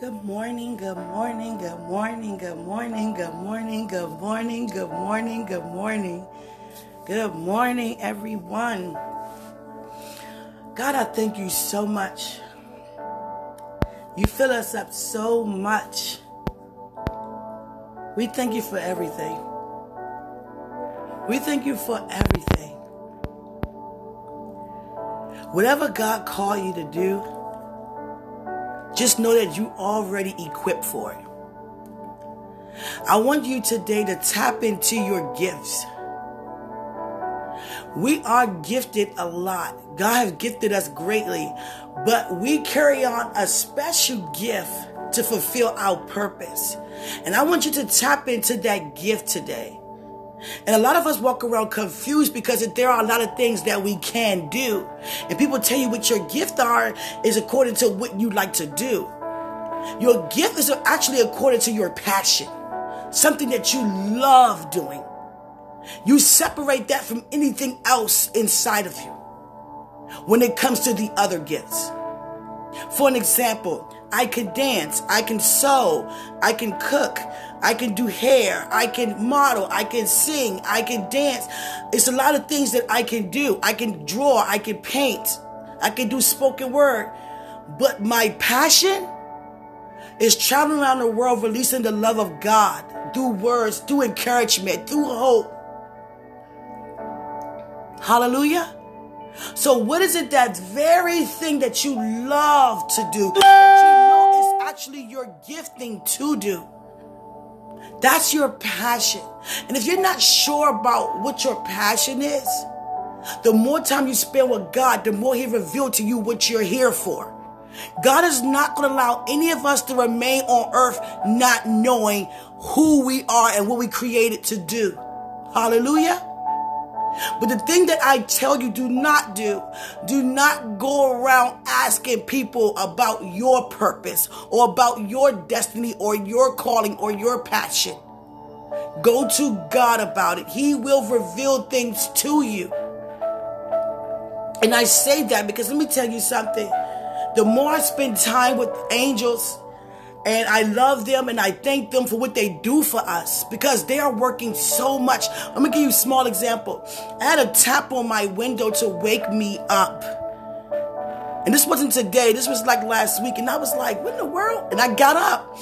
Good morning, good morning, good morning, good morning, good morning, good morning, good morning, good morning. Good morning, everyone. God, I thank you so much. You fill us up so much. We thank you for everything. We thank you for everything. Whatever God called you to do, just know that you already equipped for it. I want you today to tap into your gifts. We are gifted a lot. God has gifted us greatly, but we carry on a special gift to fulfill our purpose. And I want you to tap into that gift today. And a lot of us walk around confused because there are a lot of things that we can do. And people tell you what your gift are is according to what you like to do. Your gift is actually according to your passion, something that you love doing. You separate that from anything else inside of you when it comes to the other gifts. For an example, I can dance, I can sew, I can cook, I can do hair, I can model, I can sing, I can dance. It's a lot of things that I can do. I can draw, I can paint, I can do spoken word. But my passion is traveling around the world releasing the love of God through words, through encouragement, through hope. Hallelujah. So, what is it that very thing that you love to do that you know is actually your gifting to do? That's your passion. And if you're not sure about what your passion is, the more time you spend with God, the more He reveals to you what you're here for. God is not going to allow any of us to remain on earth not knowing who we are and what we created to do. Hallelujah. But the thing that I tell you do not do, do not go around asking people about your purpose or about your destiny or your calling or your passion. Go to God about it. He will reveal things to you. And I say that because let me tell you something. The more I spend time with angels, and I love them and I thank them for what they do for us because they are working so much. Let me give you a small example. I had a tap on my window to wake me up. And this wasn't today, this was like last week. And I was like, what in the world? And I got up.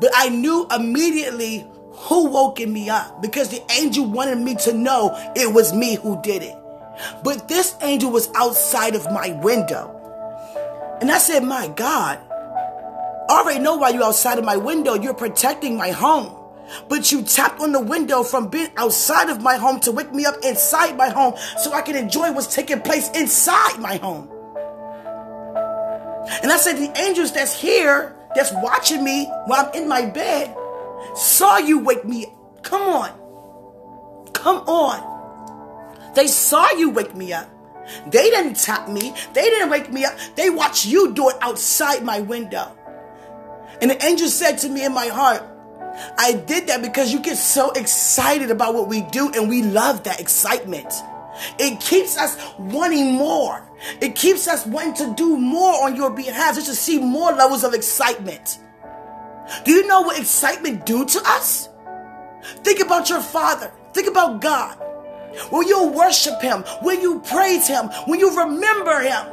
But I knew immediately who woke me up because the angel wanted me to know it was me who did it. But this angel was outside of my window. And I said, My God, I already know why you're outside of my window. You're protecting my home. But you tapped on the window from being outside of my home to wake me up inside my home so I can enjoy what's taking place inside my home. And I said, The angels that's here, that's watching me while I'm in my bed, saw you wake me up. Come on. Come on. They saw you wake me up. They didn't tap me. They didn't wake me up. They watched you do it outside my window. And the angel said to me in my heart, I did that because you get so excited about what we do and we love that excitement. It keeps us wanting more. It keeps us wanting to do more on your behalf just to see more levels of excitement. Do you know what excitement do to us? Think about your father. Think about God. When you worship him, when you praise him, when you remember him,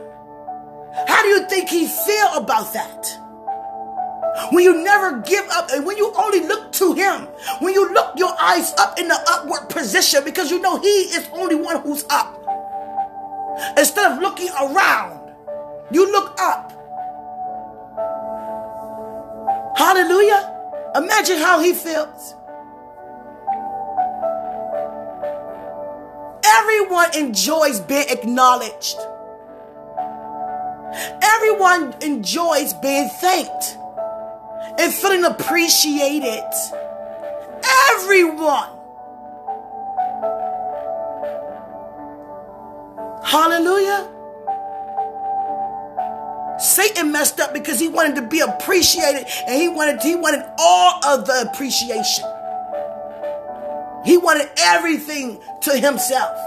how do you think he feel about that? When you never give up and when you only look to him, when you look your eyes up in the upward position because you know he is only one who's up. Instead of looking around, you look up. Hallelujah. Imagine how he feels. Everyone enjoys being acknowledged. Everyone enjoys being thanked and feeling appreciated. Everyone. Hallelujah. Satan messed up because he wanted to be appreciated and he wanted he wanted all of the appreciation. He wanted everything to himself.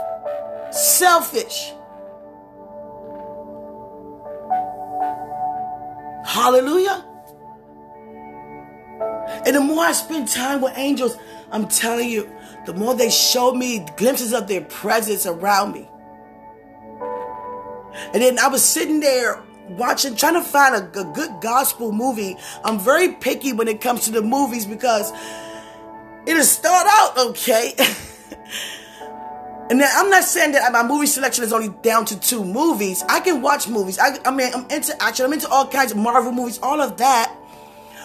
Selfish. Hallelujah. And the more I spend time with angels, I'm telling you, the more they show me glimpses of their presence around me. And then I was sitting there watching, trying to find a, a good gospel movie. I'm very picky when it comes to the movies because it'll start out okay. and then I'm not saying that my movie selection is only down to two movies. I can watch movies. I, I mean, I'm into action. I'm into all kinds of Marvel movies, all of that.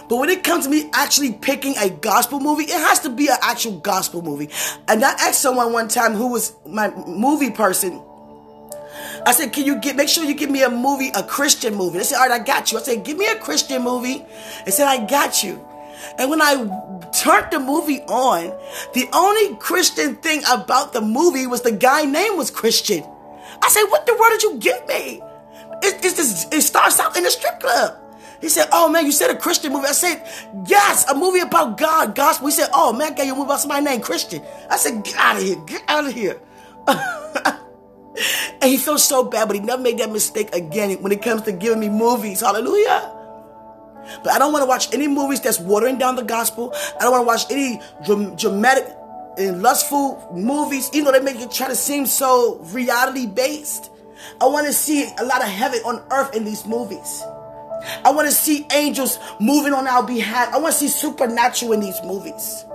But when it comes to me actually picking a gospel movie, it has to be an actual gospel movie. And I asked someone one time who was my movie person. I said, "Can you get make sure you give me a movie, a Christian movie?" They said, "All right, I got you." I said, "Give me a Christian movie." They said, "I got you." And when I turned the movie on, the only Christian thing about the movie was the guy name was Christian. I said, "What the world did you give me?" It, it, it starts out in a strip club. He said, Oh man, you said a Christian movie. I said, Yes, a movie about God, gospel. He said, Oh man, got you movie about somebody named Christian. I said, Get out of here, get out of here. and he felt so bad, but he never made that mistake again when it comes to giving me movies. Hallelujah. But I don't want to watch any movies that's watering down the gospel. I don't want to watch any dramatic and lustful movies, even though they make it try to seem so reality based. I want to see a lot of heaven on earth in these movies. I want to see angels moving on our behalf. I want to see supernatural in these movies.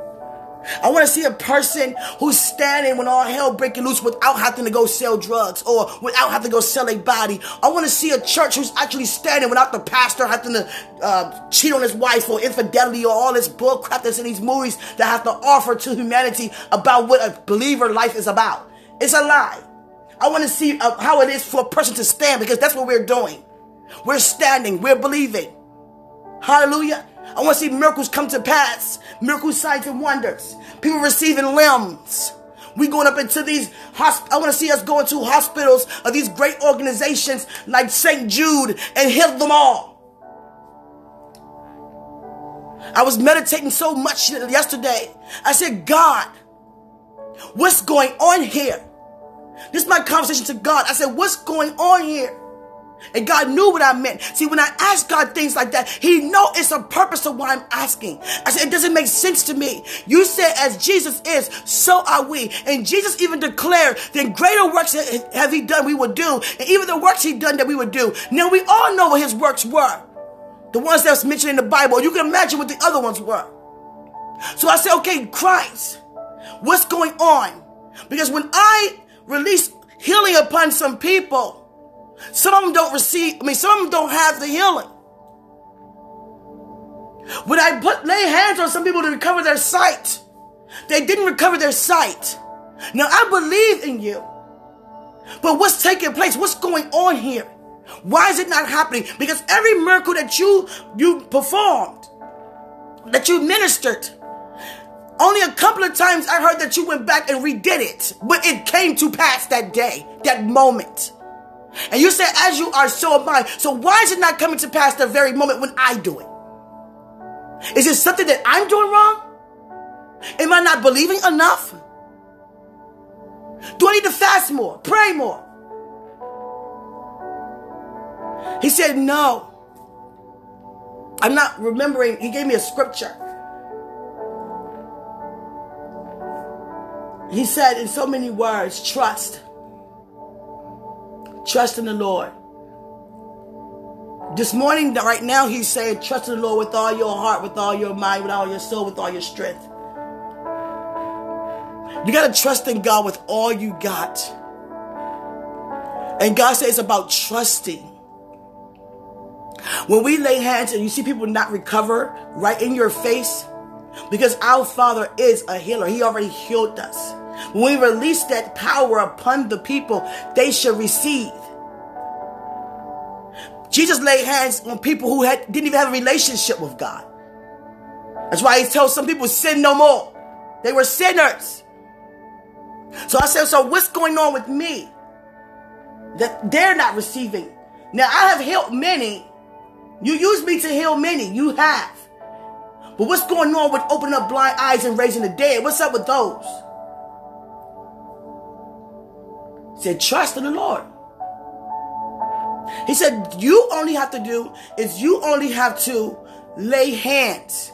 I want to see a person who's standing when all hell breaking loose without having to go sell drugs or without having to go sell a body. I want to see a church who's actually standing without the pastor having to uh, cheat on his wife or infidelity or all this bullcrap that's in these movies that have to offer to humanity about what a believer life is about. It's a lie. I want to see uh, how it is for a person to stand because that's what we're doing. We're standing, we're believing. Hallelujah. I want to see miracles come to pass. Miracles, signs, and wonders. People receiving limbs. We going up into these I want to see us going to hospitals of these great organizations like St. Jude and heal them all. I was meditating so much yesterday. I said, God, what's going on here? This is my conversation to God. I said, what's going on here? And God knew what I meant. See, when I ask God things like that, He know it's a purpose of why I'm asking. I said, it doesn't make sense to me. You said, as Jesus is, so are we. And Jesus even declared then greater works have He done we would do. And even the works He done that we would do. Now we all know what His works were. The ones that's mentioned in the Bible. You can imagine what the other ones were. So I said, okay, Christ, what's going on? Because when I release healing upon some people, some of them don't receive, I mean, some of them don't have the healing. When I put lay hands on some people to recover their sight, they didn't recover their sight. Now I believe in you. But what's taking place? What's going on here? Why is it not happening? Because every miracle that you you performed, that you ministered, only a couple of times I heard that you went back and redid it. But it came to pass that day, that moment. And you said, as you are, so am I. So why is it not coming to pass the very moment when I do it? Is it something that I'm doing wrong? Am I not believing enough? Do I need to fast more? Pray more? He said, no. I'm not remembering. He gave me a scripture. He said in so many words, trust. Trust in the Lord. This morning, right now, he's saying, trust in the Lord with all your heart, with all your mind, with all your soul, with all your strength. You got to trust in God with all you got. And God says about trusting. When we lay hands and you see people not recover right in your face, because our Father is a healer, He already healed us. When we release that power upon the people, they shall receive. Jesus laid hands on people who had, didn't even have a relationship with God. That's why he tells some people, sin no more. They were sinners. So I said, so what's going on with me? That they're not receiving. Now I have healed many. You use me to heal many. You have. But what's going on with opening up blind eyes and raising the dead? What's up with those? Said, trust in the Lord. He said, you only have to do is you only have to lay hands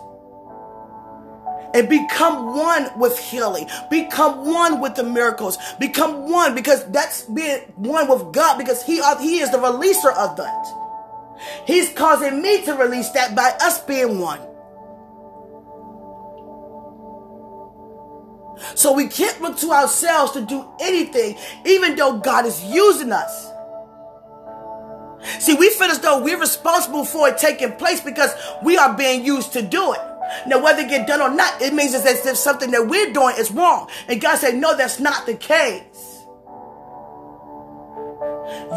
and become one with healing, become one with the miracles, become one because that's being one with God because He, he is the releaser of that. He's causing me to release that by us being one. So we can't look to ourselves to do anything, even though God is using us. See, we feel as though we're responsible for it taking place because we are being used to do it. Now, whether it get done or not, it means it's as if something that we're doing is wrong. And God said, no, that's not the case.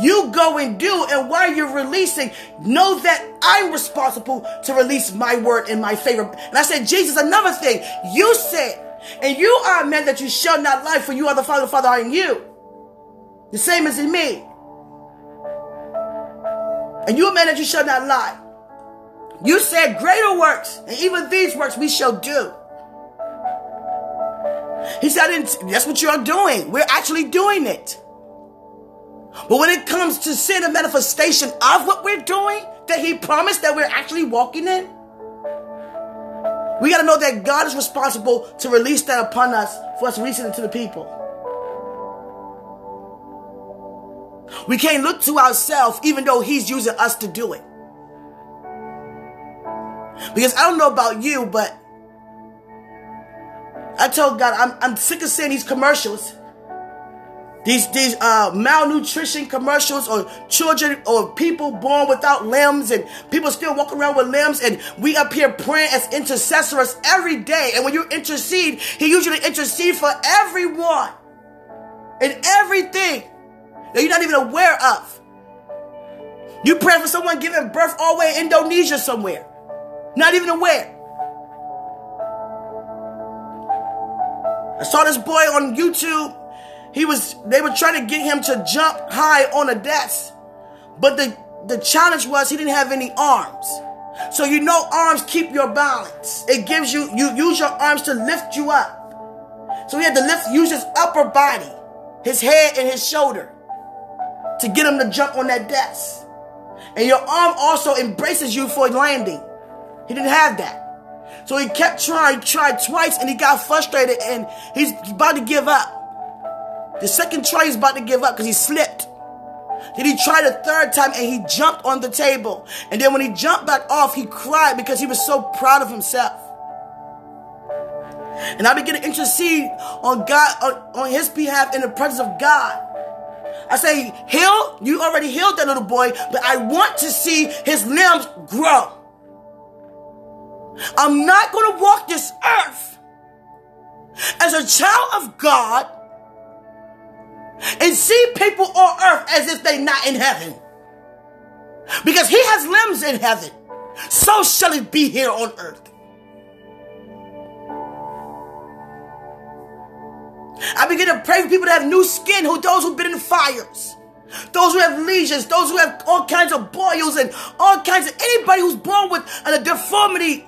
You go and do, and while you're releasing, know that I'm responsible to release my word in my favor. And I said, Jesus, another thing, you said, and you are a man that you shall not lie, for you are the Father, the Father are in you. The same as in me. And you a man that you shall not lie. You said greater works, and even these works we shall do. He said, that's what you're doing. We're actually doing it. But when it comes to sin and manifestation of what we're doing, that he promised that we're actually walking in, we got to know that God is responsible to release that upon us for us releasing it to the people. We can't look to ourselves even though he's using us to do it. Because I don't know about you, but I told God I'm, I'm sick of seeing these commercials. These these uh, malnutrition commercials or children or people born without limbs and people still walking around with limbs and we up here praying as intercessors every day. And when you intercede, he usually intercede for everyone and everything that you're not even aware of. You pray for someone giving birth all the way in Indonesia somewhere. Not even aware. I saw this boy on YouTube. He was they were trying to get him to jump high on a desk. But the, the challenge was he didn't have any arms. So you know arms keep your balance. It gives you you use your arms to lift you up. So he had to lift use his upper body, his head and his shoulder to get him to jump on that desk. And your arm also embraces you for landing. He didn't have that. So he kept trying, tried twice, and he got frustrated and he's about to give up. The second try, he's about to give up because he slipped. Then he tried a third time and he jumped on the table. And then when he jumped back off, he cried because he was so proud of himself. And I began to intercede on God, on, on his behalf in the presence of God. I say, heal, you already healed that little boy, but I want to see his limbs grow. I'm not going to walk this earth as a child of God and see people on earth as if they're not in heaven. Because he has limbs in heaven. So shall it be here on earth. I begin to pray for people that have new skin, who those who've been in fires. Those who have lesions, those who have all kinds of boils and all kinds of anybody who's born with a deformity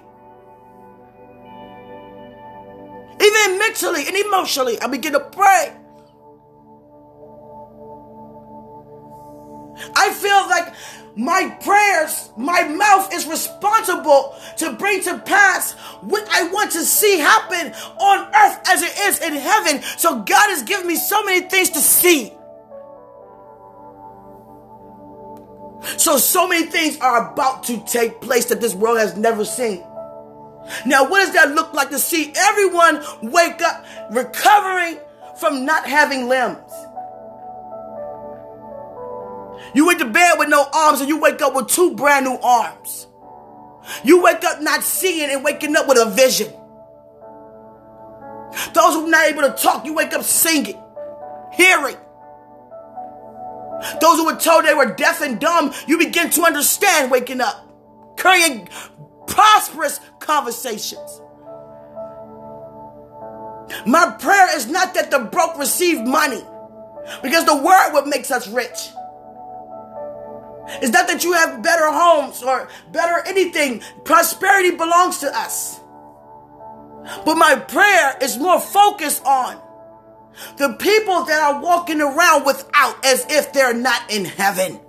even mentally and emotionally. I begin to pray. I feel like my prayers, my mouth is responsible to bring to pass what I want to see happen on earth as it is in heaven. So God has given me so many things to see. So, so many things are about to take place that this world has never seen. Now, what does that look like to see everyone wake up recovering from not having limbs? You went to bed with no arms and you wake up with two brand new arms. You wake up not seeing and waking up with a vision. Those who are not able to talk, you wake up singing, hearing. Those who were told they were deaf and dumb, you begin to understand waking up, carrying prosperous conversations. My prayer is not that the broke receive money, because the word what makes us rich. It's not that you have better homes or better anything. Prosperity belongs to us. But my prayer is more focused on the people that are walking around without as if they're not in heaven.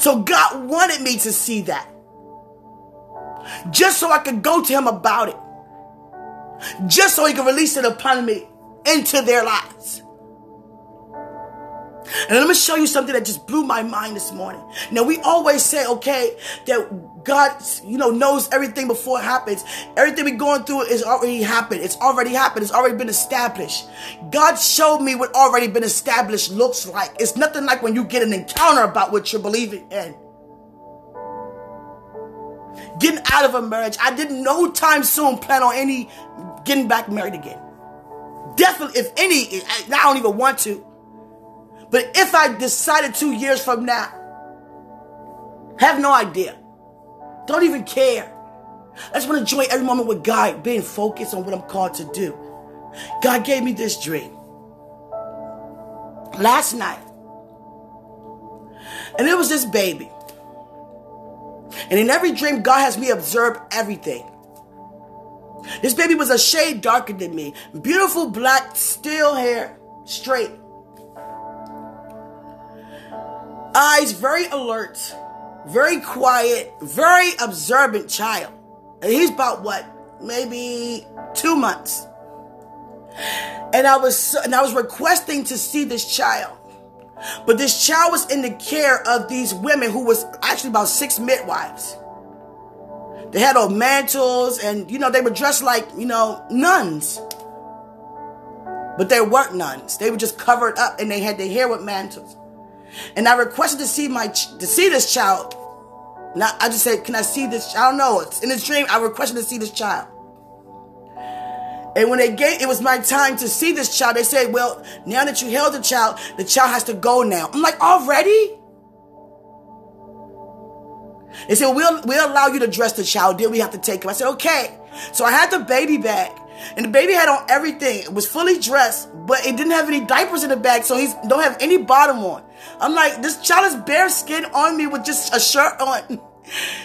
So God wanted me to see that. just so I could go to him about it. Just so he could release it upon me into their lives. And let me show you something that just blew my mind this morning. Now we always say, okay, that God, you know, knows everything before it happens. Everything we're going through is already happened. It's already happened. It's already been established. God showed me what already been established looks like. It's nothing like when you get an encounter about what you're believing in. Getting out of a marriage, I didn't no time soon plan on any getting back married again. Definitely, if any, I don't even want to. But if I decided two years from now, have no idea. Don't even care. I just want to enjoy every moment with God, being focused on what I'm called to do. God gave me this dream last night. And it was this baby. And in every dream, God has me observe everything. This baby was a shade darker than me. Beautiful black, still hair, straight. Eyes very alert, very quiet, very observant child. And he's about what? Maybe two months. And I was and I was requesting to see this child. But this child was in the care of these women who was actually about six midwives. They had on mantles and, you know, they were dressed like, you know, nuns. But they weren't nuns. They were just covered up and they had their hair with mantles. And I requested to see my, to see this child. Now I just said, can I see this? I don't know. It's in this dream. I requested to see this child. And when they gave, it was my time to see this child. They said, well, now that you held the child, the child has to go now. I'm like, already? They said, we'll, we'll allow you to dress the child. Then we have to take him. I said, okay. So I had the baby bag. And the baby had on everything. It was fully dressed, but it didn't have any diapers in the bag, so he don't have any bottom on. I'm like, this child is bare skin on me with just a shirt on.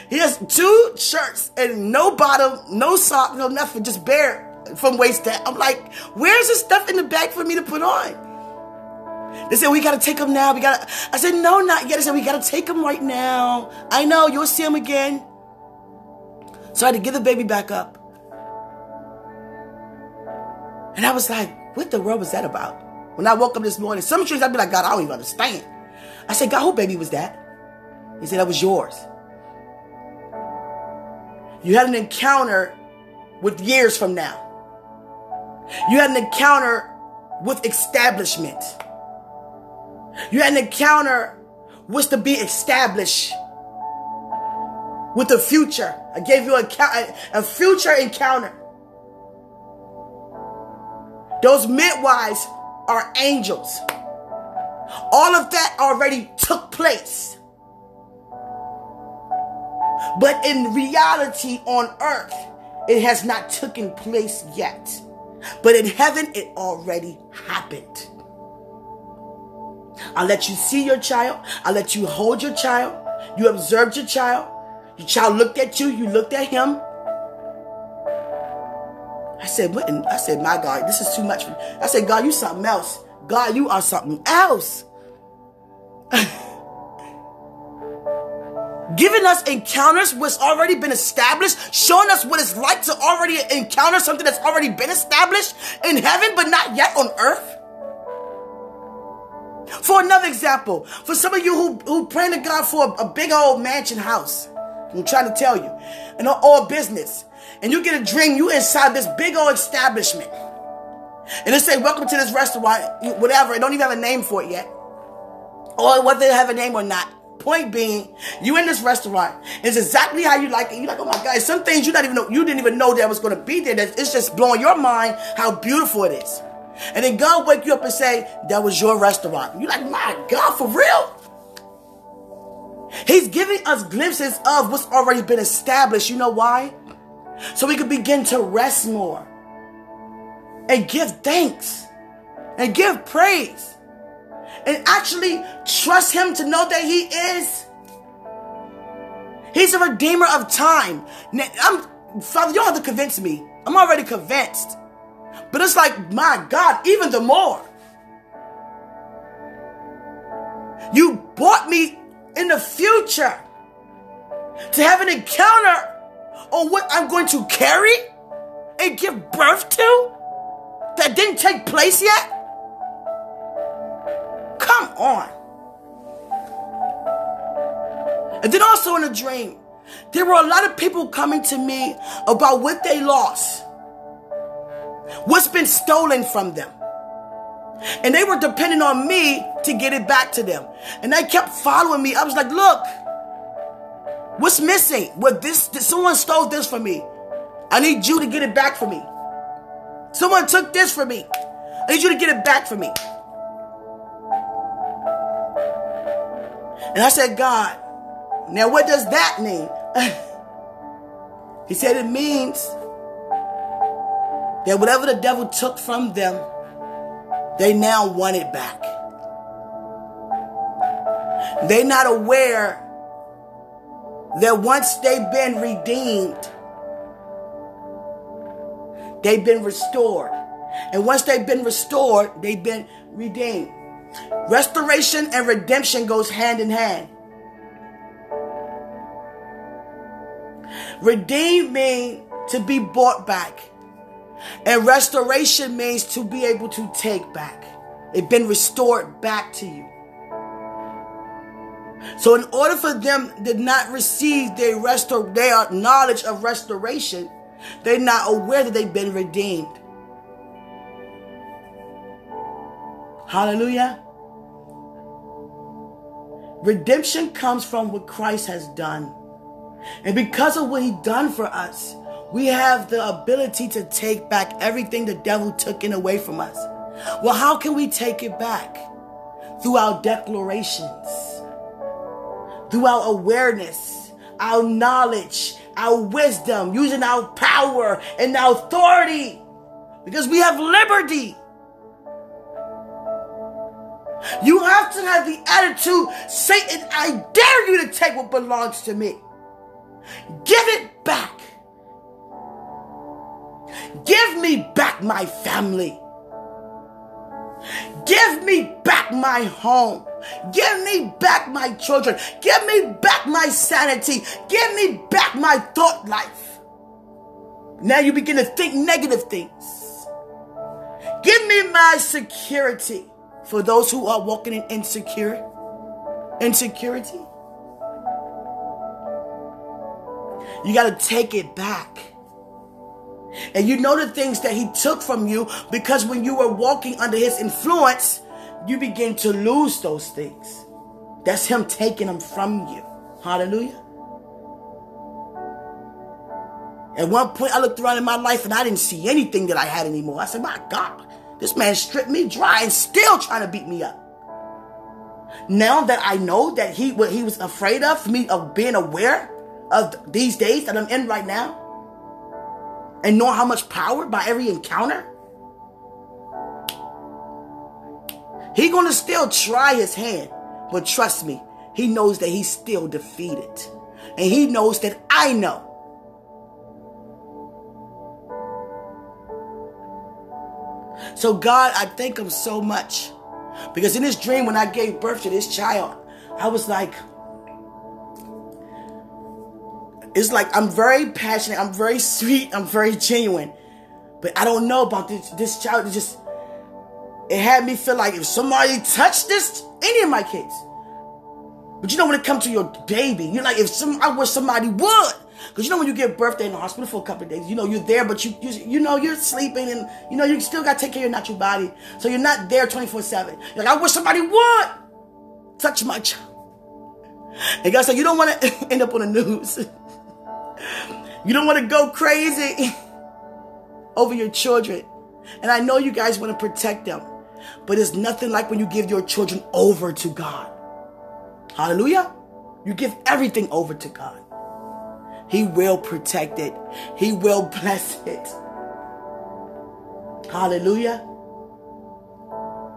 He has two shirts and no bottom, no sock, no nothing, just bare from waist down. I'm like, where's the stuff in the bag for me to put on? They said, we gotta take him now. We gotta. I said, no, not yet. I said, we gotta take him right now. I know, you'll see him again. So I had to give the baby back up. And I was like, what the world was that about? When I woke up this morning, some things I'd be like, God, I don't even understand. I said, God, who baby was that? He said, that was yours. You had an encounter with years from now. You had an encounter with establishment. You had an encounter with to be established with the future. I gave you a, a future encounter. Those midwives are angels. All of that already took place. But in reality on earth, it has not taken place yet. But in heaven, it already happened. I'll let you see your child. I'll let you hold your child. You observed your child. Your child looked at you. You looked at him. I said, what? I said, my God, this is too much. I said, God, you something else. God, you are something else. Giving us encounters what's already been established, showing us what it's like to already encounter something that's already been established in heaven, but not yet on earth. For another example, for some of you who, who praying to God for a, a big old mansion house, I'm trying to tell you, and all business, and you get a dream, you inside this big old establishment. And they say, welcome to this restaurant, whatever. It don't even have a name for it yet. Or whether they have a name or not. Point being, you in this restaurant. It's exactly how you like it. You're like, oh my God. Some things you not even know, you didn't even know that was going to be there. That It's just blowing your mind how beautiful it is. And then God wake you up and say, that was your restaurant. You're like, my God, for real? He's giving us glimpses of what's already been established. You know why? so we could begin to rest more and give thanks and give praise and actually trust Him to know that He is. He's a redeemer of time. I'm, Father, you don't have to convince me. I'm already convinced. But it's like, my God, even the more. You bought me in the future to have an encounter on what I'm going to carry and give birth to that didn't take place yet? Come on. And then also in a dream, there were a lot of people coming to me about what they lost, what's been stolen from them. And they were depending on me to get it back to them. And they kept following me. I was like, look, what's missing? What this, someone stole this from me. I need you to get it back for me. Someone took this from me. I need you to get it back for me. And I said, God, now what does that mean? he said it means that whatever the devil took from them, they now want it back. They're not aware that once they've been redeemed, they've been restored. And once they've been restored, they've been redeemed. Restoration and redemption goes hand in hand. Redeemed means to be bought back. And restoration means to be able to take back. It's been restored back to you. So in order for them to not receive their restor their knowledge of restoration, they're not aware that they've been redeemed. Hallelujah. Redemption comes from what Christ has done. And because of what he done for us, we have the ability to take back everything the devil took in away from us. Well, how can we take it back? Through our declarations, through our awareness, our knowledge, our wisdom, using our power and authority. Because we have liberty. You have to have the attitude, Satan, I dare you to take what belongs to me. Give it back. Give me back my family. Give me back my home. Give me back my children. Give me back my sanity. Give me back my thought life. Now you begin to think negative things. Give me my security for those who are walking in insecure insecurity. You got to take it back. And you know the things that he took from you because when you were walking under his influence, you begin to lose those things. That's him taking them from you. Hallelujah. At one point, I looked around in my life and I didn't see anything that I had anymore. I said, My God, this man stripped me dry and still trying to beat me up. Now that I know that he what he was afraid of me of being aware of these days that I'm in right now, and know how much power by every encounter? He gonna still try his hand, but trust me, he knows that he's still defeated. And he knows that I know. So God, I thank him so much. Because in this dream, when I gave birth to this child, I was like, it's like I'm very passionate, I'm very sweet, I'm very genuine. But I don't know about this this child. It just it had me feel like if somebody touched this, any of my kids. But you know when it comes to your baby, you're like if some I wish somebody would. Because you know when you give birthday in the hospital for a couple of days, you know you're there, but you, you you know you're sleeping and you know you still got to take care of your natural body, so you're not there 24 seven. Like I wish somebody would touch my child. And God said you don't want to end up on the news. You don't want to go crazy over your children. And I know you guys want to protect them. But it's nothing like when you give your children over to God. Hallelujah. You give everything over to God. He will protect it. He will bless it. Hallelujah.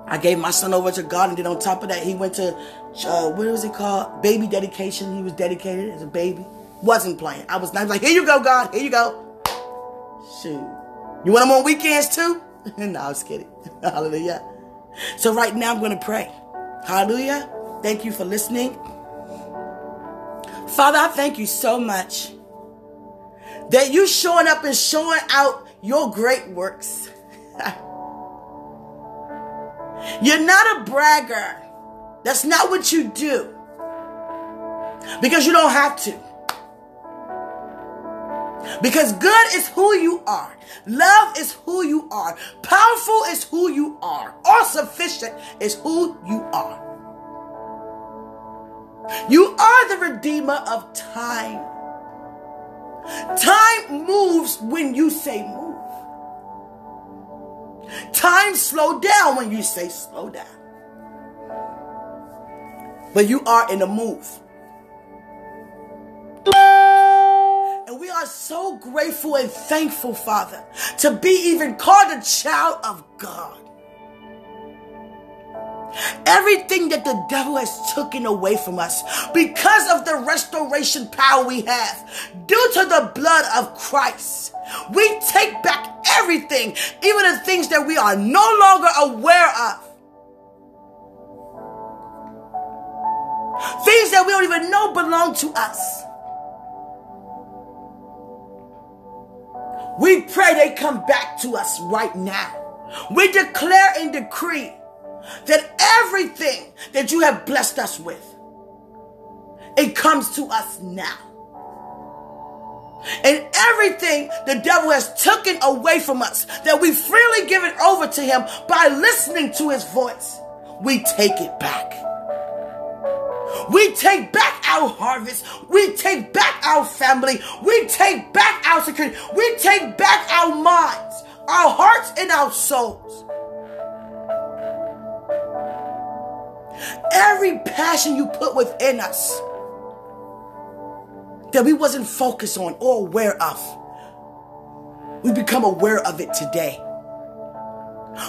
I gave my son over to God, and then on top of that, he went to uh, what was it called? Baby dedication. He was dedicated as a baby. Wasn't playing. I was not like, here you go, God. Here you go. Shoot. You want them on weekends too? no, I was kidding. Hallelujah. So right now I'm going to pray. Hallelujah. Thank you for listening. Father, I thank you so much that you showing up and showing out your great works. You're not a bragger. That's not what you do. Because you don't have to. Because good is who you are. Love is who you are. Powerful is who you are. All sufficient is who you are. You are the redeemer of time. Time moves when you say move. Time slow down when you say slow down. But you are in a move. Are so grateful and thankful, Father, to be even called a child of God. Everything that the devil has taken away from us because of the restoration power we have due to the blood of Christ. We take back everything, even the things that we are no longer aware of. Things that we don't even know belong to us. We pray they come back to us right now. We declare and decree that everything that you have blessed us with, it comes to us now. And everything the devil has taken away from us, that we freely give it over to him by listening to his voice, we take it back. We take back our harvest. We take back our family. We take back our security. We take back our minds, our hearts, and our souls. Every passion you put within us that we wasn't focused on or aware of, we become aware of it today.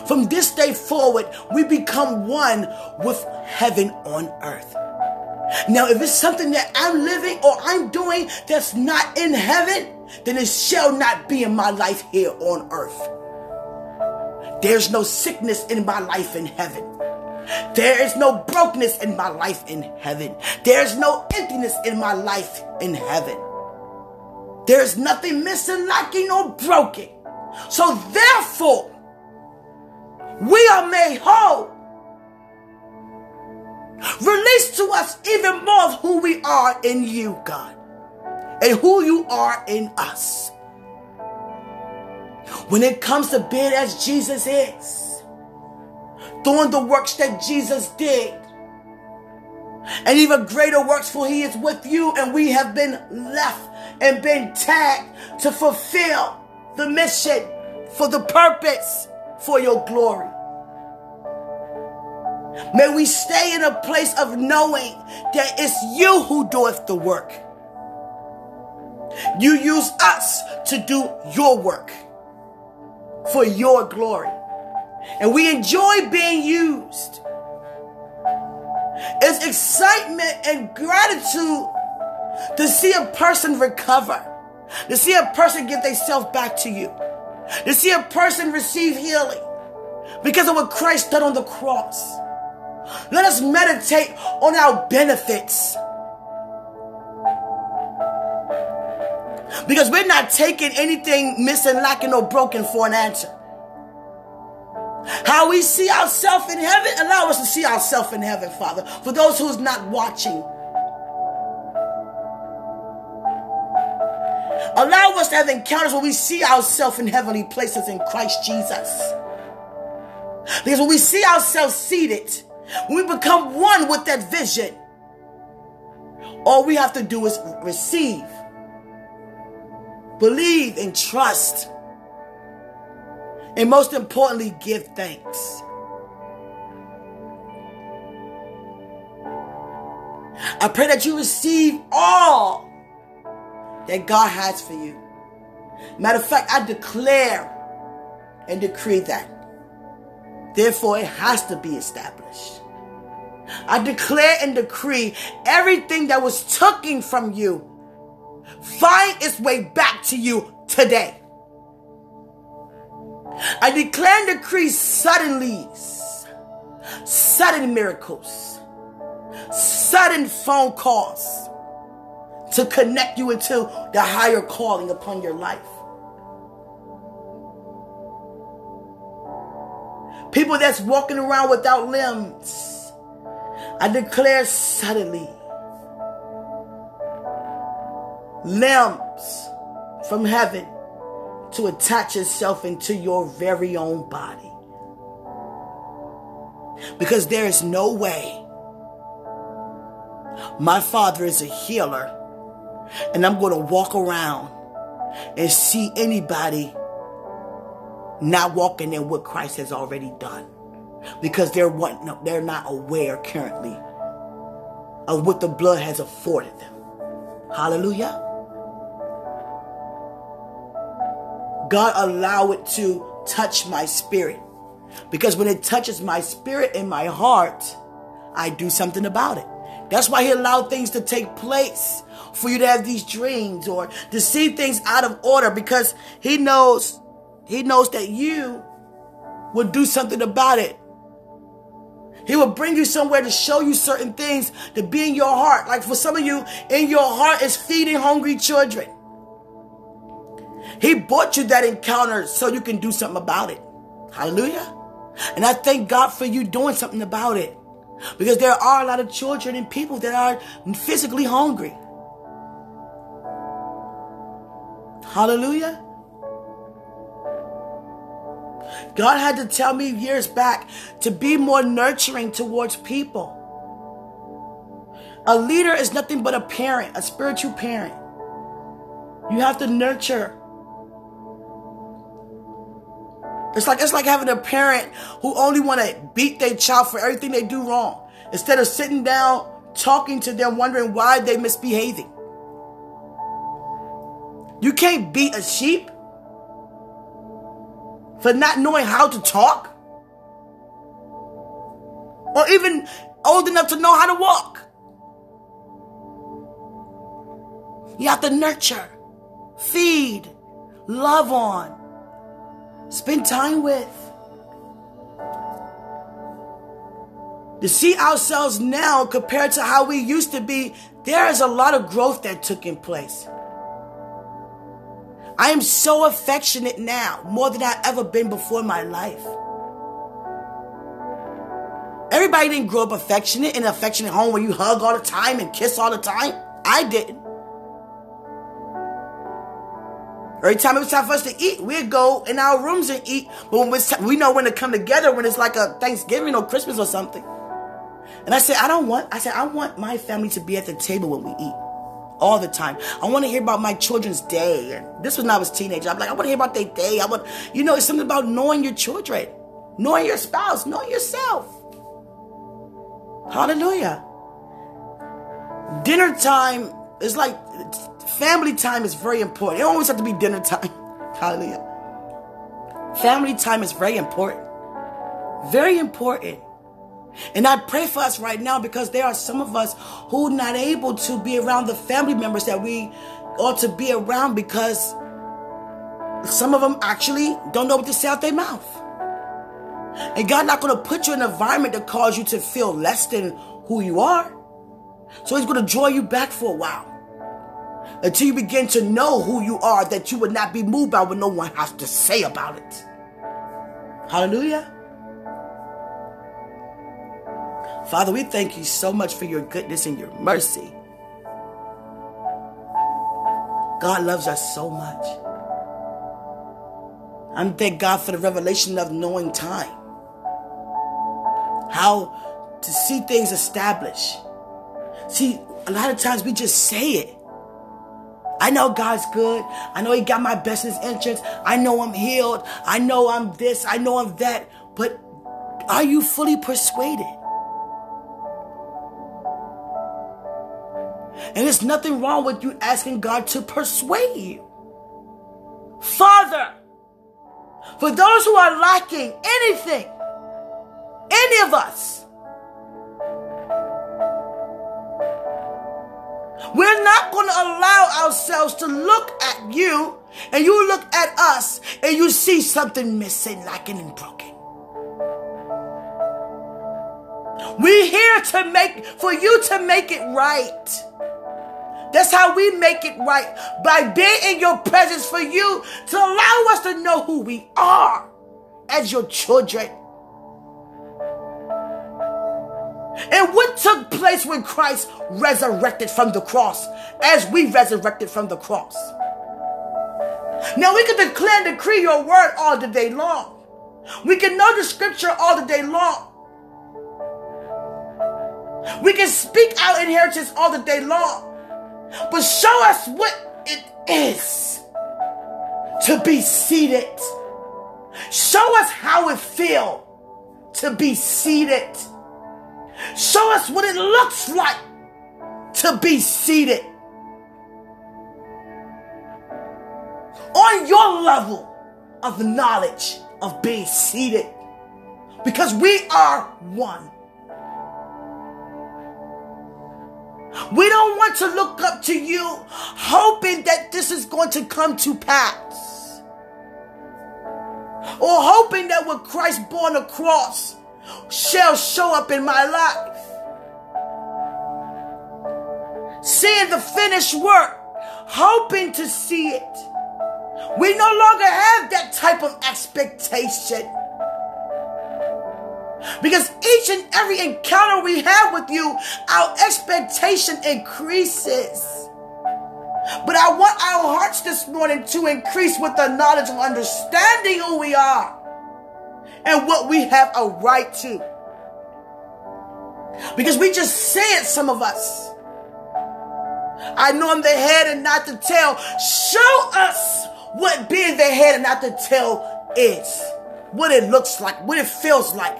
From this day forward, we become one with heaven on earth. Now, if it's something that I'm living or I'm doing that's not in heaven, then it shall not be in my life here on earth. There's no sickness in my life in heaven. There is no brokenness in my life in heaven. There's no emptiness in my life in heaven. There's nothing missing, lacking, or broken. So therefore, we are made whole. Release to us even more of who we are in you, God, and who you are in us. When it comes to being as Jesus is, doing the works that Jesus did. And even greater works, for he is with you, and we have been left and been tagged to fulfill the mission for the purpose for your glory. May we stay in a place of knowing that it's you who doeth the work. You use us to do your work for your glory and we enjoy being used. It's excitement and gratitude to see a person recover, to see a person give themselves back to you, to see a person receive healing because of what Christ did on the cross. Let us meditate on our benefits. Because we're not taking anything missing, lacking, or broken for an answer. How we see ourselves in heaven, allow us to see ourselves in heaven, Father. For those who's not watching, allow us to have encounters where we see ourselves in heavenly places in Christ Jesus. Because when we see ourselves seated, when we become one with that vision, all we have to do is receive, believe, and trust. And most importantly, give thanks. I pray that you receive all that God has for you. Matter of fact, I declare and decree that. Therefore, it has to be established. I declare and decree everything that was taken from you find its way back to you today. I declare and decree suddenlies, sudden miracles, sudden phone calls, to connect you into the higher calling upon your life. People that's walking around without limbs. I declare suddenly limbs from heaven to attach itself into your very own body. Because there is no way. My father is a healer, and I'm going to walk around and see anybody not walking in what Christ has already done because they're what they're not aware currently of what the blood has afforded them. Hallelujah. God allow it to touch my spirit because when it touches my spirit and my heart, I do something about it. That's why he allowed things to take place for you to have these dreams or to see things out of order because he knows he knows that you will do something about it. He will bring you somewhere to show you certain things to be in your heart. Like for some of you, in your heart is feeding hungry children. He bought you that encounter so you can do something about it. Hallelujah. And I thank God for you doing something about it. Because there are a lot of children and people that are physically hungry. Hallelujah. God had to tell me years back to be more nurturing towards people. A leader is nothing but a parent, a spiritual parent. You have to nurture. It's like it's like having a parent who only want to beat their child for everything they do wrong instead of sitting down talking to them wondering why they misbehaving. You can't beat a sheep for not knowing how to talk or even old enough to know how to walk. You have to nurture, feed, love on, spend time with. To see ourselves now compared to how we used to be, there is a lot of growth that took in place. I am so affectionate now, more than I've ever been before in my life. Everybody didn't grow up affectionate in an affectionate home where you hug all the time and kiss all the time. I didn't. Every time it was time for us to eat, we'd go in our rooms and eat. But when time, we know when to come together when it's like a Thanksgiving or Christmas or something. And I said, I don't want, I said, I want my family to be at the table when we eat all the time. I want to hear about my children's day. And this was when I was teenager. I'm like, I want to hear about their day. I want, you know, it's something about knowing your children, knowing your spouse, knowing yourself. Hallelujah. Dinner time is like family time is very important. It always have to be dinner time. Hallelujah. Family time is very important. Very important. And I pray for us right now because there are some of us who not able to be around the family members that we ought to be around because some of them actually don't know what to say out their mouth. And God not going to put you in an environment that cause you to feel less than who you are. So he's going to draw you back for a while. Until you begin to know who you are, that you would not be moved by what no one has to say about it. Hallelujah. Father, we thank you so much for your goodness and your mercy. God loves us so much. I'm thank God for the revelation of knowing time. How to see things established. See, a lot of times we just say it. I know God's good. I know He got my best interest. I know I'm healed. I know I'm this. I know I'm that. But are you fully persuaded? And there's nothing wrong with you asking God to persuade you. Father, for those who are lacking anything, any of us, we're not going to allow ourselves to look at you and you look at us and you see something missing, lacking, and broken. We're here to make, for you to make it right. That's how we make it right. By being in your presence for you to allow us to know who we are as your children. And what took place when Christ resurrected from the cross, as we resurrected from the cross? Now we can declare and decree your word all the day long. We can know the scripture all the day long. We can speak our inheritance all the day long. But show us what it is to be seated. Show us how it feels to be seated. Show us what it looks like to be seated. On your level of knowledge of being seated. Because we are one. We don't want to look up to you hoping that this is going to come to pass. Or hoping that what Christ on the cross shall show up in my life. Seeing the finished work, hoping to see it. We no longer have that type of expectation. Because each and every encounter we have with you, our expectation increases. But I want our hearts this morning to increase with the knowledge of understanding who we are and what we have a right to. Because we just say it, some of us. I know I'm the head and not the tail. Show us what being the head and not the tail is. What it looks like, what it feels like.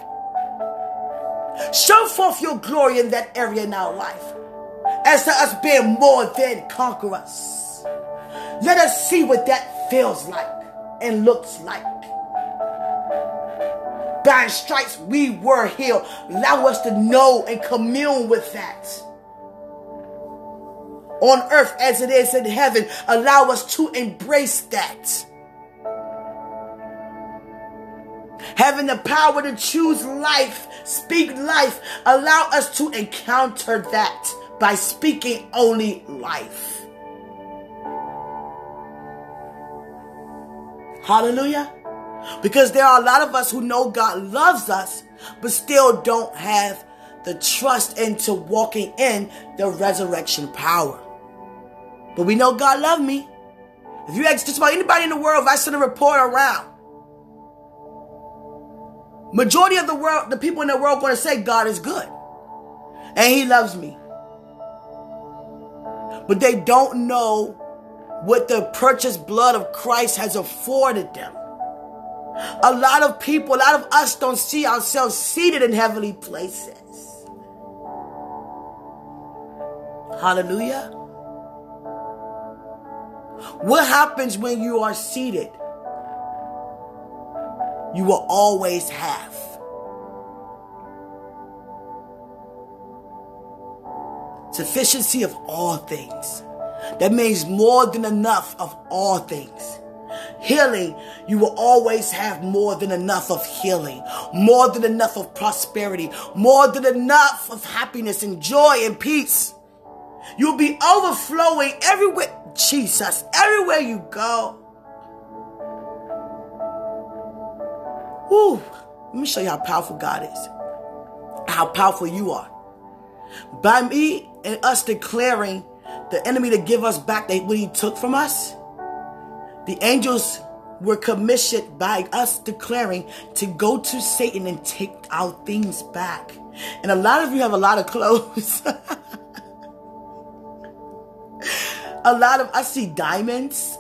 Show forth your glory in that area in our life. As to us being more than conquerors. Let us see what that feels like and looks like. By stripes we were healed. Allow us to know and commune with that. On earth as it is in heaven, allow us to embrace that. Having the power to choose life, speak life, allow us to encounter that by speaking only life. Hallelujah. Because there are a lot of us who know God loves us, but still don't have the trust into walking in the resurrection power. But we know God loved me. If you ask just about anybody in the world, if I send a report around, Majority of the world, the people in the world going to say God is good. And he loves me. But they don't know what the purchased blood of Christ has afforded them. A lot of people, a lot of us don't see ourselves seated in heavenly places. Hallelujah. What happens when you are seated? You will always have. Sufficiency of all things. That means more than enough of all things. Healing, you will always have more than enough of healing, more than enough of prosperity, more than enough of happiness and joy and peace. You'll be overflowing everywhere, Jesus, everywhere you go. Let me show you how powerful God is. How powerful you are. By me and us declaring the enemy to give us back what he took from us, the angels were commissioned by us declaring to go to Satan and take our things back. And a lot of you have a lot of clothes. a lot of, I see diamonds.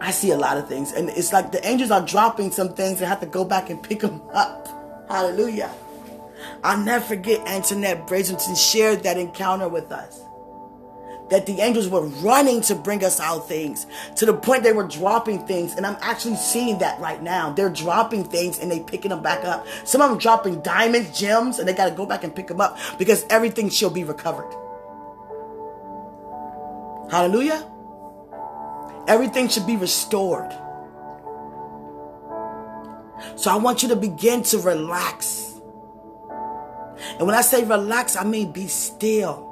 I see a lot of things. And it's like the angels are dropping some things and have to go back and pick them up. Hallelujah. I'll never forget Antoinette Brazelton shared that encounter with us. That the angels were running to bring us out things to the point they were dropping things. And I'm actually seeing that right now. They're dropping things and they picking them back up. Some of them dropping diamonds, gems, and they got to go back and pick them up because everything shall be recovered. Hallelujah. Everything should be restored. So I want you to begin to relax. And when I say relax, I mean be still.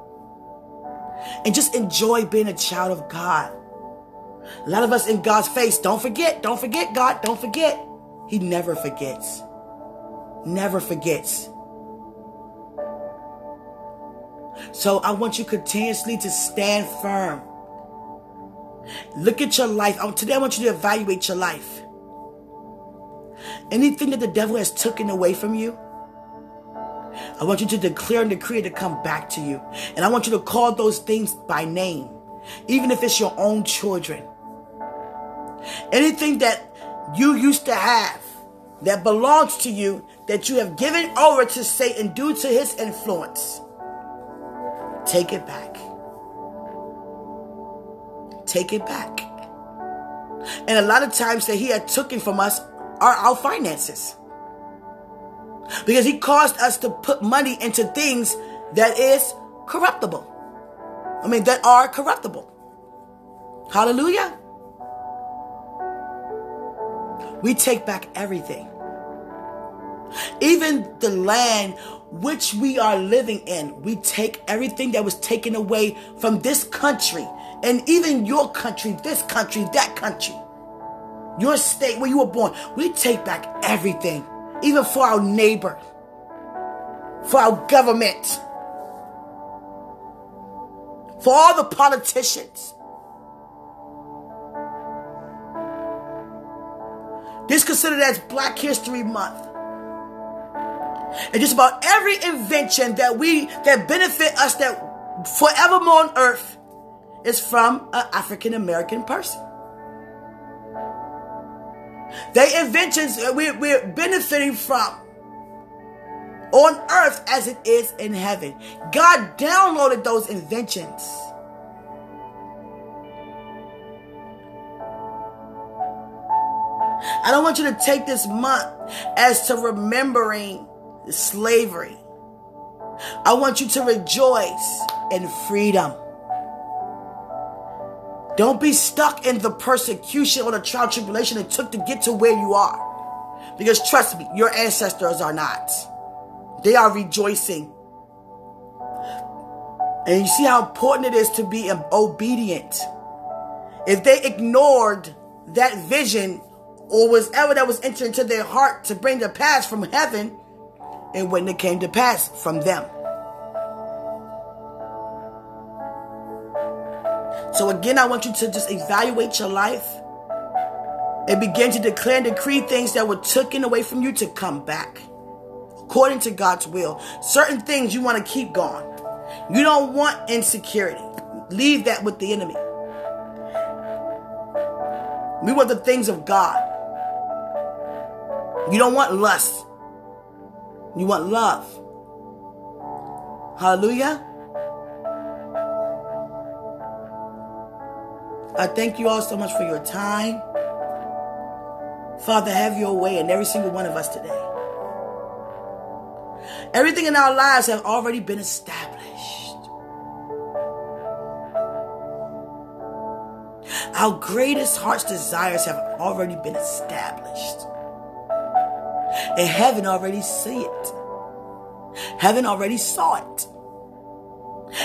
and just enjoy being a child of God. A lot of us in God's face, don't forget, don't forget, God, don't forget. He never forgets. Never forgets. So I want you continuously to stand firm. Look at your life. Today I want you to evaluate your life. Anything that the devil has taken away from you, I want you to declare and decree to come back to you. And I want you to call those things by name, even if it's your own children. Anything that you used to have that belongs to you that you have given over to Satan due to his influence, take it back. Take it back. And a lot of times that he had taken from us are our finances. Because he caused us to put money into things that is corruptible. I mean, that are corruptible. Hallelujah. We take back everything. Even the land which we are living in, we take everything that was taken away from this country and even your country, this country, that country, your state where you were born. We take back everything, even for our neighbor, for our government, for all the politicians. This considered as Black History Month. And just about every invention that we that benefit us that forevermore on earth is from an African American person. They inventions uh, we're, we're benefiting from on earth as it is in heaven. God downloaded those inventions. I don't want you to take this month as to remembering slavery. I want you to rejoice in freedom. Don't be stuck in the persecution or the trial tribulation it took to get to where you are. Because trust me, your ancestors are not. They are rejoicing. And you see how important it is to be obedient. If they ignored that vision or whatever that was entered into their heart to bring the pass from heaven, it wouldn't have came to pass from them. So again, I want you to just evaluate your life and begin to declare and decree things that were taken away from you to come back according to God's will. Certain things you want to keep going. You don't want insecurity. Leave that with the enemy. We want the things of God. You don't want lust. You want love. Hallelujah. I thank you all so much for your time. Father, have your way in every single one of us today. Everything in our lives have already been established. Our greatest heart's desires have already been established. And heaven already see it. Heaven already saw it.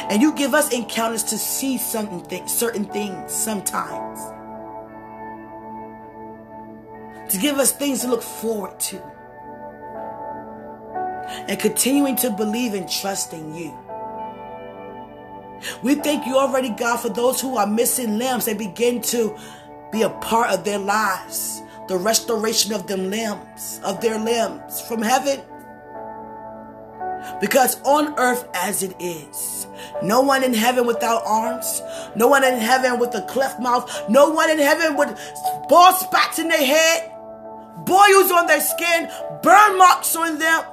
And you give us encounters to see th- certain things sometimes. To give us things to look forward to. And continuing to believe and trust in you. We thank you already, God, for those who are missing limbs. They begin to be a part of their lives. The restoration of them limbs, of their limbs from heaven. Because on earth as it is, no one in heaven without arms, no one in heaven with a cleft mouth, no one in heaven with bald spots in their head, boils on their skin, burn marks on them.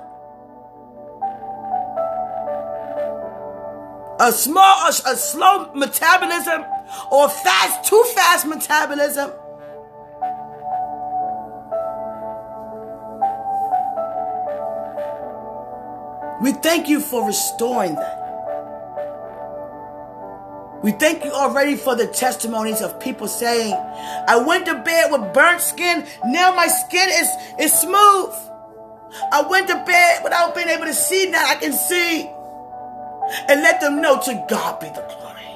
A small, a, a slow metabolism or fast, too fast metabolism. We thank you for restoring that. We thank you already for the testimonies of people saying, I went to bed with burnt skin. Now my skin is, is smooth. I went to bed without being able to see. Now I can see. And let them know to God be the glory.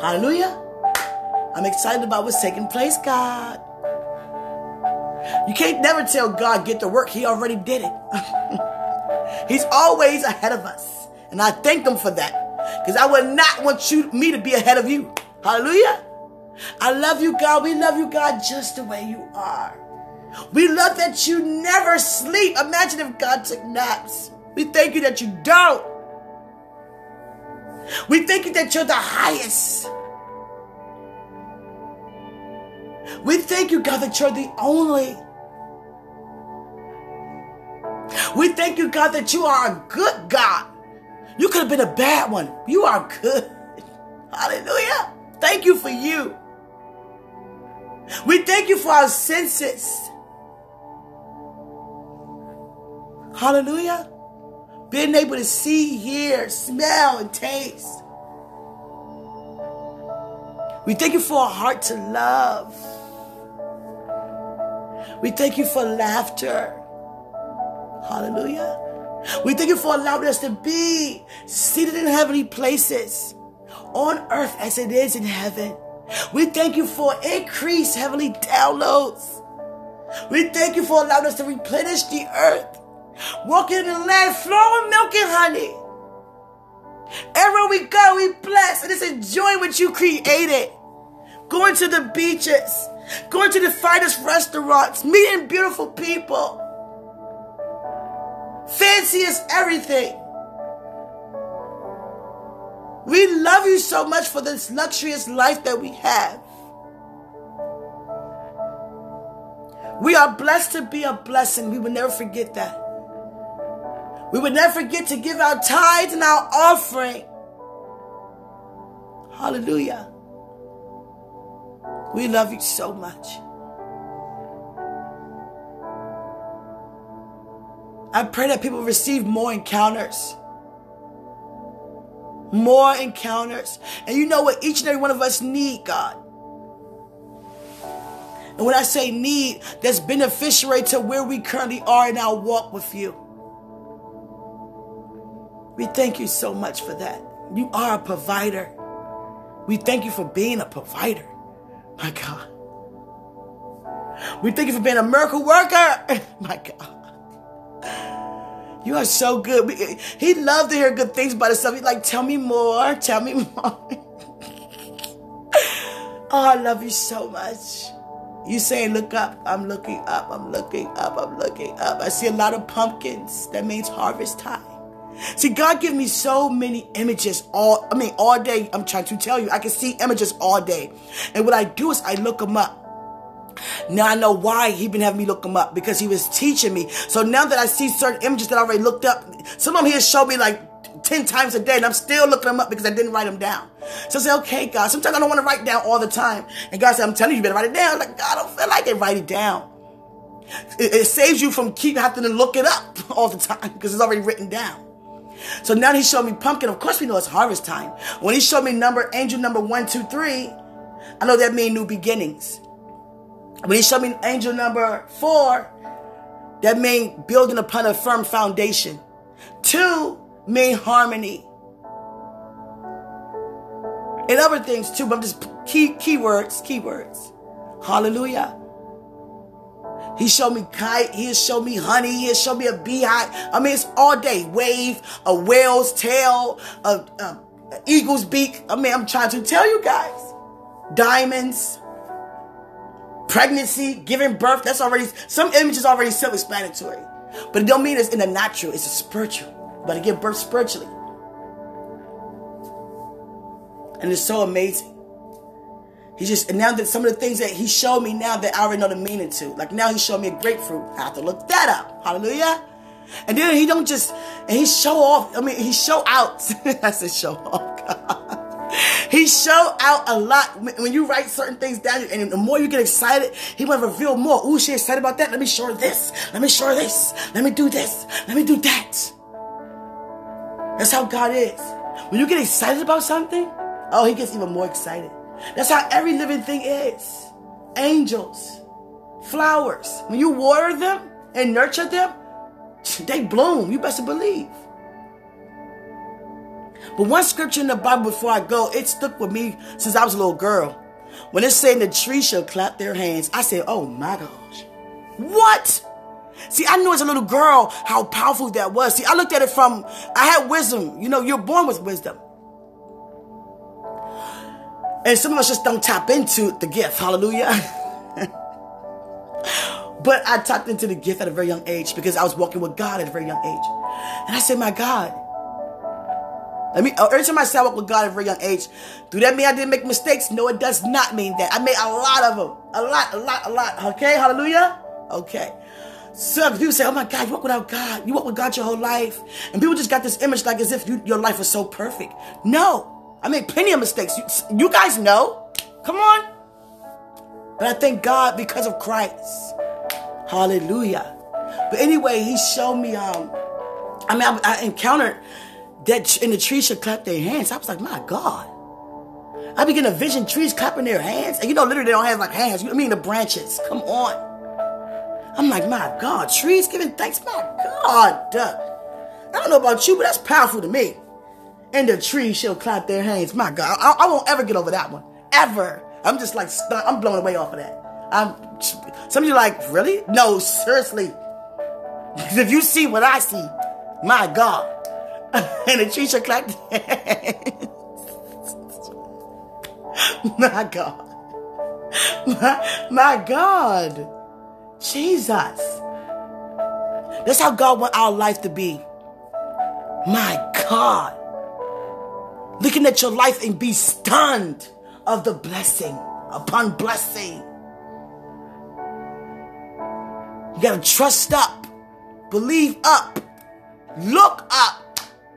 Hallelujah. I'm excited about what's taking place, God. You can't never tell God get to work. He already did it. He's always ahead of us. And I thank him for that. Because I would not want you me to be ahead of you. Hallelujah. I love you, God. We love you, God, just the way you are. We love that you never sleep. Imagine if God took naps. We thank you that you don't. We thank you that you're the highest. We thank you, God, that you're the only. We thank you, God, that you are a good God. You could have been a bad one. You are good. Hallelujah. Thank you for you. We thank you for our senses. Hallelujah. Being able to see, hear, smell, and taste. We thank you for a heart to love. We thank you for laughter. Hallelujah. We thank you for allowing us to be seated in heavenly places on earth as it is in heaven. We thank you for increased heavenly downloads. We thank you for allowing us to replenish the earth, walking in the land flowing milk and honey. Everywhere we go, we bless and just enjoy what you created. Going to the beaches, going to the finest restaurants, meeting beautiful people. Fancy as everything. We love you so much for this luxurious life that we have. We are blessed to be a blessing. We will never forget that. We will never forget to give our tithes and our offering. Hallelujah. We love you so much. I pray that people receive more encounters more encounters. And you know what each and every one of us need, God. And when I say need, that's beneficiary to where we currently are in our walk with you. We thank you so much for that. You are a provider. We thank you for being a provider. My God. We thank you for being a miracle worker. My God. You are so good. He loved to hear good things about himself. He's like, tell me more. Tell me more. oh, I love you so much. You saying, look up. I'm looking up. I'm looking up. I'm looking up. I see a lot of pumpkins. That means harvest time. See, God give me so many images all, I mean, all day. I'm trying to tell you, I can see images all day. And what I do is I look them up. Now I know why he been having me look them up because he was teaching me. So now that I see certain images that I already looked up, some of them he has showed me like 10 times a day and I'm still looking them up because I didn't write them down. So I say, okay, God, sometimes I don't want to write down all the time. And God said, I'm telling you, you better write it down. I'm like, God, I don't feel like it. Write it down. It, it saves you from keep having to look it up all the time because it's already written down. So now he showed me pumpkin. Of course we know it's harvest time. When he showed me number, angel number one, two, three, I know that means new beginnings. When he showed me angel number four, that mean building upon a firm foundation. Two mean harmony. And other things too, but I'm just key keywords, keywords. Hallelujah. He showed me kite. He showed me honey. He showed me a beehive. I mean, it's all day. Wave, a whale's tail, a, a, a eagle's beak. I mean, I'm trying to tell you guys. Diamonds pregnancy, giving birth, that's already, some images already self-explanatory. But it don't mean it's in the natural, it's a spiritual. But to give birth spiritually. And it's so amazing. He just, and now that some of the things that he showed me now that I already know the meaning to. Like now he showed me a grapefruit. I have to look that up. Hallelujah. And then he don't just, and he show off, I mean, he show out. I said show off, God. He show out a lot when you write certain things down, and the more you get excited, he want to reveal more. Ooh, she excited about that. Let me show her this. Let me show her this. Let me do this. Let me do that. That's how God is. When you get excited about something, oh, he gets even more excited. That's how every living thing is. Angels, flowers. When you water them and nurture them, they bloom. You best believe. But one scripture in the Bible before I go, it stuck with me since I was a little girl. When it's saying the tree shall clap their hands, I said, oh my gosh. What? See, I knew as a little girl how powerful that was. See, I looked at it from, I had wisdom. You know, you're born with wisdom. And some of us just don't tap into the gift. Hallelujah. but I tapped into the gift at a very young age because I was walking with God at a very young age. And I said, my God, let me, every time I I walk with God at a very young age, do that mean I didn't make mistakes? No, it does not mean that. I made a lot of them. A lot, a lot, a lot. Okay, hallelujah? Okay. So people say, oh my God, you walk without God. You walk with God your whole life. And people just got this image like as if you, your life was so perfect. No. I made plenty of mistakes. You, you guys know. Come on. But I thank God because of Christ. Hallelujah. But anyway, he showed me, um, I mean, I, I encountered that in the trees should clap their hands. I was like, my God. I begin to vision trees clapping their hands. And you know, literally they don't have like hands. I mean the branches. Come on. I'm like, my God, trees giving thanks. My God. I don't know about you, but that's powerful to me. And the trees shall clap their hands. My God, I, I won't ever get over that one. Ever. I'm just like, stunned. I'm blown away off of that. I'm, some of you like, really? No, seriously. If you see what I see, my God. and the tree shall clap their my God. My, my God. Jesus. That's how God want our life to be. My God. Looking at your life and be stunned of the blessing upon blessing. You gotta trust up, believe up, look up,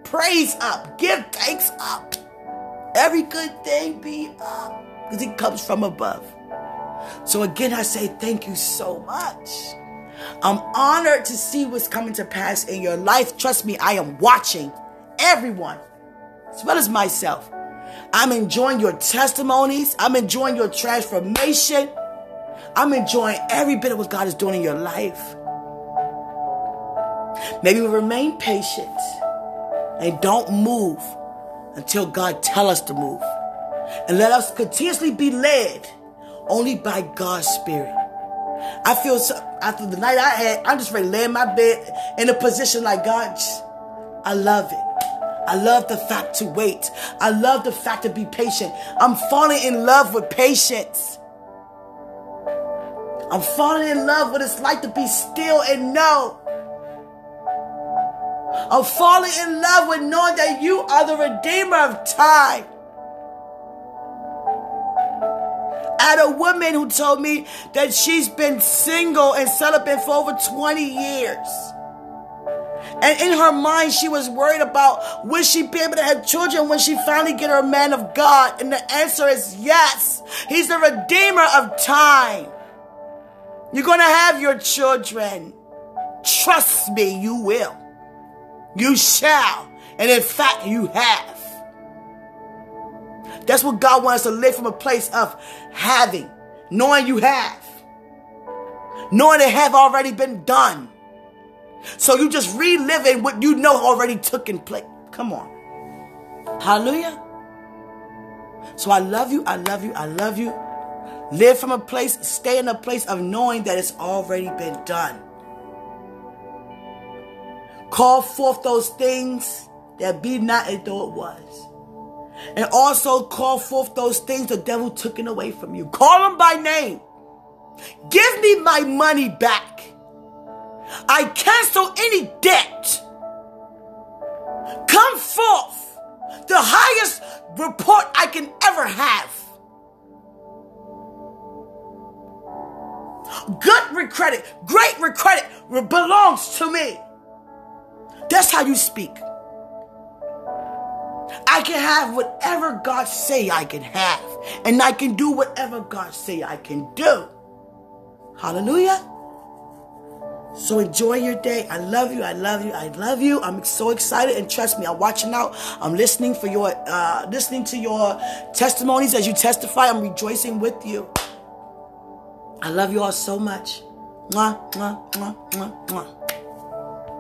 praise up, give thanks up. Every good thing be up because it comes from above. So again, I say thank you so much. I'm honored to see what's coming to pass in your life. Trust me, I am watching everyone, as well as myself. I'm enjoying your testimonies. I'm enjoying your transformation. I'm enjoying every bit of what God is doing in your life. Maybe we remain patient and don't move until God tell us to move. And let us continuously be led only by God's Spirit. I feel so, after the night I had, I'm just ready to lay in my bed in a position like God. I love it. I love the fact to wait. I love the fact to be patient. I'm falling in love with patience. I'm falling in love with what it's like to be still and know. I'm falling in love with knowing that you are the Redeemer of time. I had a woman who told me that she's been single and celibate for over 20 years. And in her mind, she was worried about will she be able to have children when she finally get her man of God? And the answer is yes. He's the redeemer of time. You're going to have your children. Trust me, you will. You shall. And in fact, you have. That's what God wants to live from a place of having, knowing you have, knowing it have already been done. So you just reliving what you know already took in place. Come on. Hallelujah. So I love you. I love you. I love you. Live from a place, stay in a place of knowing that it's already been done. Call forth those things that be not as though it was and also call forth those things the devil took away from you. Call them by name. Give me my money back. I cancel any debt. Come forth. The highest report I can ever have. Good credit, great credit belongs to me. That's how you speak. I can have whatever God say I can have. And I can do whatever God say I can do. Hallelujah. So enjoy your day. I love you. I love you. I love you. I'm so excited and trust me, I'm watching out. I'm listening for your uh listening to your testimonies as you testify. I'm rejoicing with you. I love you all so much. Mwah, mwah, mwah, mwah, mwah.